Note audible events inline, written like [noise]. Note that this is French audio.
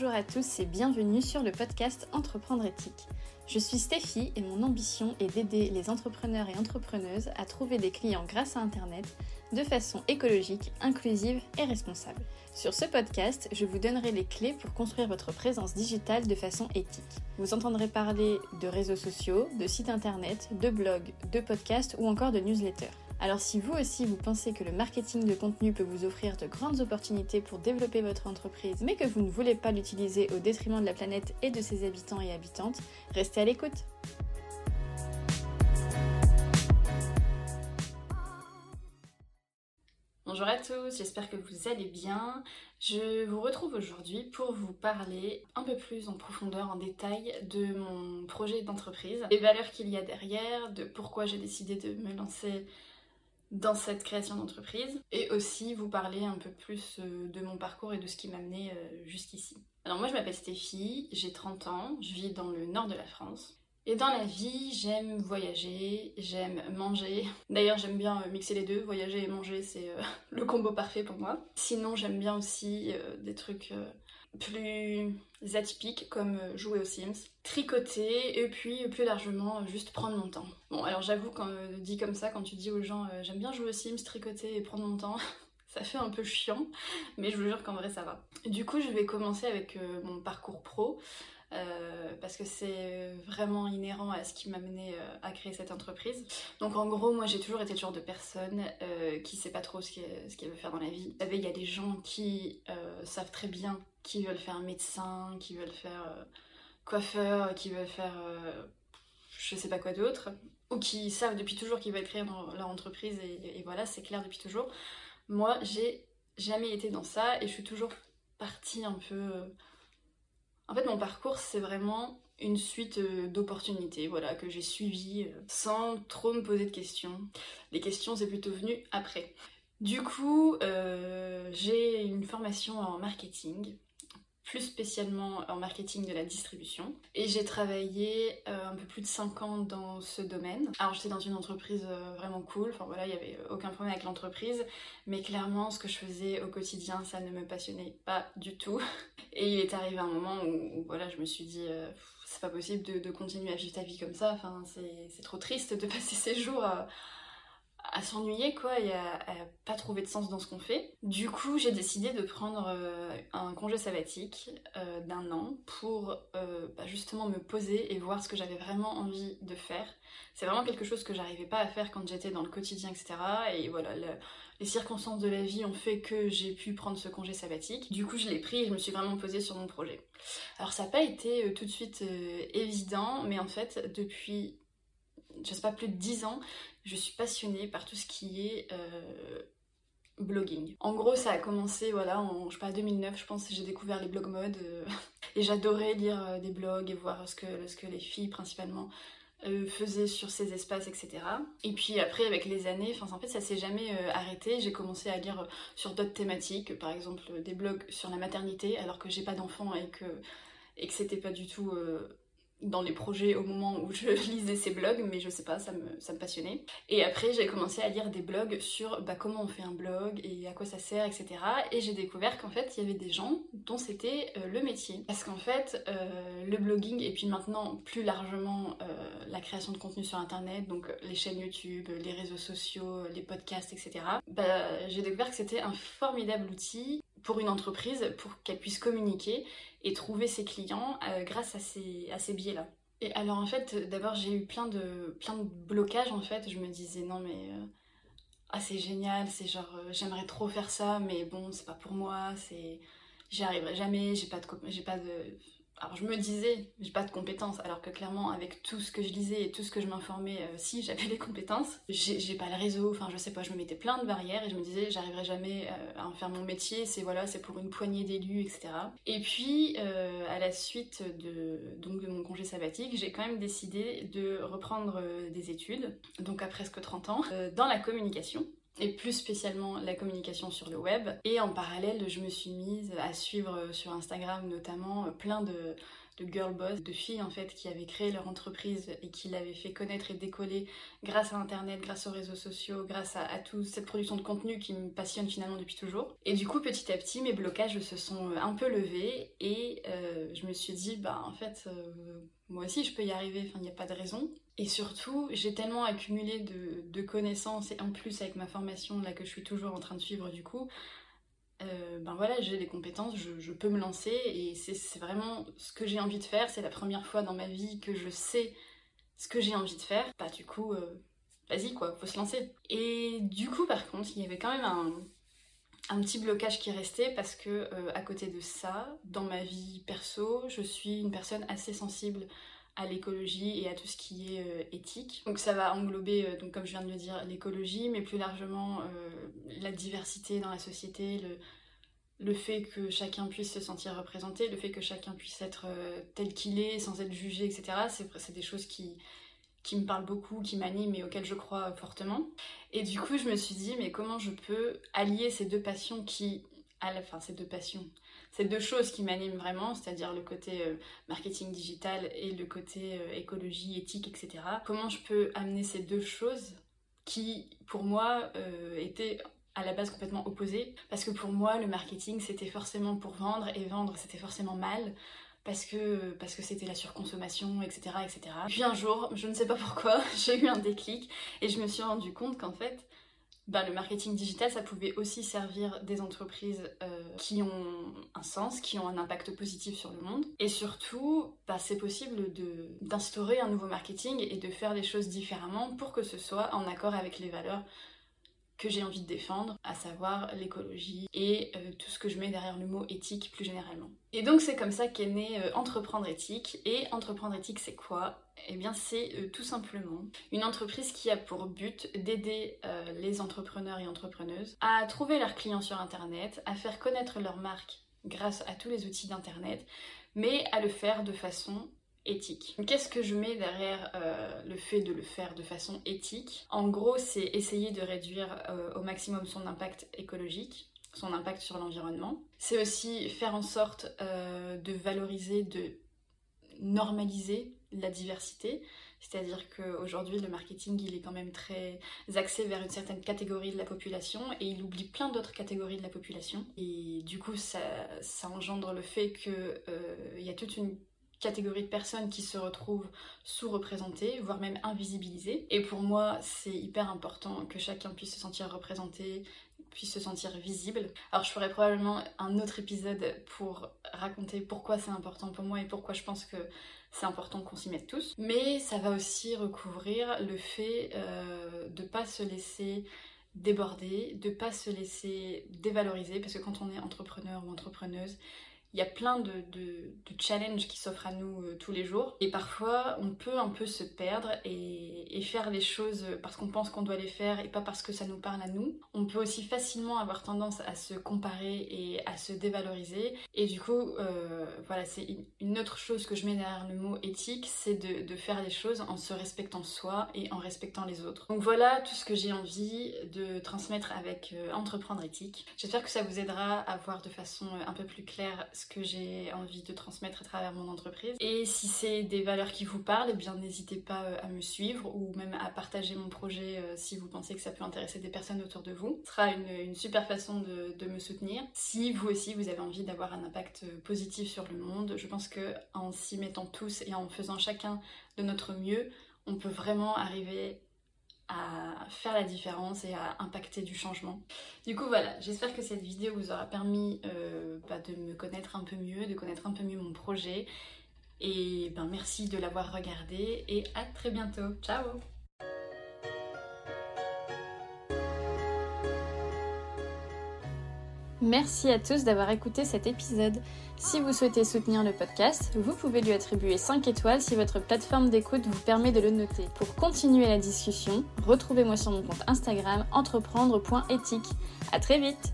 Bonjour à tous et bienvenue sur le podcast Entreprendre éthique. Je suis Stéphie et mon ambition est d'aider les entrepreneurs et entrepreneuses à trouver des clients grâce à Internet de façon écologique, inclusive et responsable. Sur ce podcast, je vous donnerai les clés pour construire votre présence digitale de façon éthique. Vous entendrez parler de réseaux sociaux, de sites internet, de blogs, de podcasts ou encore de newsletters. Alors si vous aussi vous pensez que le marketing de contenu peut vous offrir de grandes opportunités pour développer votre entreprise, mais que vous ne voulez pas l'utiliser au détriment de la planète et de ses habitants et habitantes, restez à l'écoute. Bonjour à tous, j'espère que vous allez bien. Je vous retrouve aujourd'hui pour vous parler un peu plus en profondeur, en détail de mon projet d'entreprise, des valeurs qu'il y a derrière, de pourquoi j'ai décidé de me lancer dans cette création d'entreprise et aussi vous parler un peu plus euh, de mon parcours et de ce qui m'a amené euh, jusqu'ici. Alors moi je m'appelle Stéphie, j'ai 30 ans, je vis dans le nord de la France. Et dans la vie, j'aime voyager, j'aime manger. [laughs] D'ailleurs, j'aime bien euh, mixer les deux. Voyager et manger, c'est [laughs] le combo parfait pour moi. Sinon, j'aime bien aussi des trucs plus atypiques comme euh, jouer aux Sims, tricoter et puis plus largement juste prendre mon temps. Bon alors j'avoue quand euh, dit comme ça, quand tu dis aux gens euh, j'aime bien jouer aux Sims, tricoter et prendre mon temps, [laughs] ça fait un peu chiant, mais je vous jure qu'en vrai ça va. Du coup je vais commencer avec mon parcours pro. Parce que c'est vraiment inhérent à ce qui m'a mené à créer cette entreprise. Donc en gros, moi j'ai toujours été le genre de personne qui sait pas trop ce qu'elle veut faire dans la vie. Vous savez, il y a des gens qui savent très bien qui veulent faire médecin, qui veulent faire euh, coiffeur, qui veulent faire euh, je sais pas quoi d'autre, ou qui savent depuis toujours qu'ils veulent créer leur entreprise et, voilà, c'est clair depuis toujours. Moi, j'ai jamais été dans ça et je suis toujours partie un peu. Euh, en fait, mon parcours, c'est vraiment une suite d'opportunités, voilà, que j'ai suivies sans trop me poser de questions. Les questions, c'est plutôt venu après. Du coup, j'ai une formation en marketing plus spécialement en marketing de la distribution. Et j'ai travaillé euh, un peu plus de 5 ans dans ce domaine. Alors j'étais dans une entreprise euh, vraiment cool, enfin voilà, il n'y avait aucun problème avec l'entreprise, mais clairement ce que je faisais au quotidien, ça ne me passionnait pas du tout. [laughs] Et il est arrivé un moment où, voilà, je me suis dit... Euh, c'est pas possible de, continuer à vivre ta vie comme ça, enfin, c'est trop triste de [laughs] passer ses jours à, à s'ennuyer quoi et à, pas trouver de sens dans ce qu'on fait. Du coup, j'ai décidé de prendre euh, un congé sabbatique euh, d'un an pour euh, bah, justement me poser et voir ce que j'avais vraiment envie de faire. C'est vraiment quelque chose que j'arrivais pas à faire quand j'étais dans le quotidien, etc. Et voilà, les circonstances de la vie ont fait que j'ai pu prendre ce congé sabbatique. Du coup, je l'ai pris et je me suis vraiment posée sur mon projet. Alors, ça n'a pas été tout de suite évident, mais en fait, depuis je sais pas, plus de 10 ans, je suis passionnée par tout ce qui est euh, blogging. En gros, ça a commencé, voilà, en, je sais pas, 2009, je pense, j'ai découvert les blog modes euh, [laughs] et j'adorais lire euh, des blogs et voir ce que, ce que les filles principalement faisaient sur ces espaces, etc. Et puis après, avec les années, enfin, en fait, ça s'est jamais arrêté. J'ai commencé à lire sur d'autres thématiques, par exemple des blogs sur la maternité, alors que j'ai pas d'enfant et que, et que c'était pas du tout dans les projets au moment où je [laughs] lisais ces blogs, mais je sais pas, ça me, ça me passionnait. Et après, j'ai commencé à lire des blogs sur bah, comment on fait un blog et à quoi ça sert, etc. Et j'ai découvert qu'en fait, il y avait des gens dont c'était euh, le métier. Parce qu'en fait, euh, le blogging et puis maintenant plus largement euh, la création de contenu sur Internet, donc les chaînes YouTube, les réseaux sociaux, les podcasts, etc. Bah, j'ai découvert que c'était un formidable outil pour une entreprise pour qu'elle puisse communiquer et trouver ses clients euh, grâce à ces, à ces biais-là. Et alors en fait, d'abord j'ai eu plein de, plein de blocages en fait. Je me disais non mais euh, ah c'est génial, c'est genre euh, j'aimerais trop faire ça, mais bon c'est pas pour moi, c'est j'y arriverai jamais, j'ai pas de j'ai pas de alors je me disais, j'ai pas de compétences, alors que clairement avec tout ce que je lisais et tout ce que je m'informais, euh, si j'avais les compétences, j'ai pas le réseau, enfin je sais pas, je me mettais plein de barrières et je me disais j'arriverai jamais euh, à en faire mon métier, c'est voilà, c'est pour une poignée d'élus, etc. Et puis euh, à la suite de, de mon congé sabbatique, j'ai quand même décidé de reprendre des études, donc à presque 30 ans, dans la communication et plus spécialement la communication sur le web. Et en parallèle, je me suis mise à suivre sur Instagram notamment plein de, de girl boss, de filles en fait qui avaient créé leur entreprise et qui l'avaient fait connaître et décoller grâce à internet, grâce aux réseaux sociaux, grâce à, toute cette production de contenu qui me passionne finalement depuis toujours. Et du coup petit à petit mes blocages se sont un peu levés et euh, je me suis dit bah en fait euh, moi aussi je peux y arriver, enfin il n'y a pas de raison. Et surtout, j'ai tellement accumulé de, connaissances, et en plus avec ma formation là que je suis toujours en train de suivre du coup, euh, ben voilà, j'ai des compétences, je, peux me lancer et c'est vraiment ce que j'ai envie de faire. C'est la première fois dans ma vie que je sais ce que j'ai envie de faire. Bah du coup, euh, vas-y quoi, faut se lancer. Et du coup, par contre, il y avait quand même un, petit blocage qui restait parce que euh, à côté de ça, dans ma vie perso, je suis une personne assez sensible à l'écologie et à tout ce qui est euh, éthique. Donc ça va englober, euh, donc comme je viens de le dire, l'écologie, mais plus largement euh, la diversité dans la société, le, le fait que chacun puisse se sentir représenté, le fait que chacun puisse être tel qu'il est sans être jugé, etc. C'est des choses qui, qui me parlent beaucoup, qui m'animent et auxquelles je crois fortement. Et du coup, je me suis dit, mais comment je peux allier ces deux passions qui, à la fin, ces deux passions, c'est deux choses qui m'animent vraiment, c'est-à-dire le côté euh, marketing digital et le côté euh, écologie, éthique, etc. Comment je peux amener ces deux choses qui, pour moi, euh, étaient à la base complètement opposées? Parce que pour moi, le marketing, c'était forcément pour vendre, et vendre, c'était forcément mal. Parce que parce que c'était la surconsommation, etc., etc. Puis un jour, je ne sais pas pourquoi, [laughs] j'ai eu un déclic et je me suis rendu compte qu'en fait, bah, le marketing digital, ça pouvait aussi servir des entreprises euh, qui ont un sens, qui ont un impact positif sur le monde. Et surtout, bah, c'est possible d'instaurer un nouveau marketing et de faire les choses différemment pour que ce soit en accord avec les valeurs que j'ai envie de défendre, à savoir l'écologie et euh, tout ce que je mets derrière le mot éthique plus généralement. Et donc c'est comme ça qu'est né euh, Entreprendre éthique. Et Entreprendre éthique c'est quoi? Eh bien c'est euh, tout simplement une entreprise qui a pour but d'aider les entrepreneurs et entrepreneuses à trouver leurs clients sur Internet, à faire connaître leur marque grâce à tous les outils d'Internet, mais à le faire de façon éthique. Qu'est-ce que je mets derrière euh, le fait de le faire de façon éthique? En gros, c'est essayer de réduire euh, au maximum son impact écologique, son impact sur l'environnement. C'est aussi faire en sorte euh, de valoriser, de normaliser la diversité. C'est-à-dire qu'aujourd'hui, le marketing, il est quand même très axé vers une certaine catégorie de la population et il oublie plein d'autres catégories de la population. Et du coup, ça, ça engendre le fait qu'il y a toute une catégorie de personnes qui se retrouvent sous-représentées, voire même invisibilisées. Et pour moi, c'est hyper important que chacun puisse se sentir représenté, puisse se sentir visible. Alors je ferai probablement un autre épisode pour raconter pourquoi c'est important pour moi et pourquoi je pense que c'est important qu'on s'y mette tous. Mais ça va aussi recouvrir le fait euh, de pas se laisser déborder, de pas se laisser dévaloriser, parce que quand on est entrepreneur ou entrepreneuse, il y a plein de, de, challenges qui s'offrent à nous euh, tous les jours. Et parfois, on peut un peu se perdre et, faire les choses parce qu'on pense qu'on doit les faire et pas parce que ça nous parle à nous. On peut aussi facilement avoir tendance à se comparer et à se dévaloriser. Et du coup, euh, voilà, c'est une autre chose que je mets derrière le mot éthique, c'est de, de, faire les choses en se respectant soi et en respectant les autres. Donc voilà tout ce que j'ai envie de transmettre avec euh, Entreprendre éthique. J'espère que ça vous aidera à voir de façon un peu plus claire ce que j'ai envie de transmettre à travers mon entreprise. Et si c'est des valeurs qui vous parlent, eh bien n'hésitez pas euh, à me suivre ou même à partager mon projet euh, si vous pensez que ça peut intéresser des personnes autour de vous. Ce sera une, super façon de, de, me soutenir. Si vous aussi vous avez envie d'avoir un impact positif sur le monde, je pense que en s'y mettant tous et en faisant chacun de notre mieux, on peut vraiment arriver à faire la différence et à impacter du changement. Du coup voilà, j'espère que cette vidéo vous aura permis euh, bah, de me connaître un peu mieux, de connaître un peu mieux mon projet. Et ben merci de l'avoir regardé et à très bientôt. Ciao Merci à tous d'avoir écouté cet épisode. Si vous souhaitez soutenir le podcast, vous pouvez lui attribuer 5 étoiles si votre plateforme d'écoute vous permet de le noter. Pour continuer la discussion, retrouvez-moi sur mon compte Instagram entreprendre.éthique. À très vite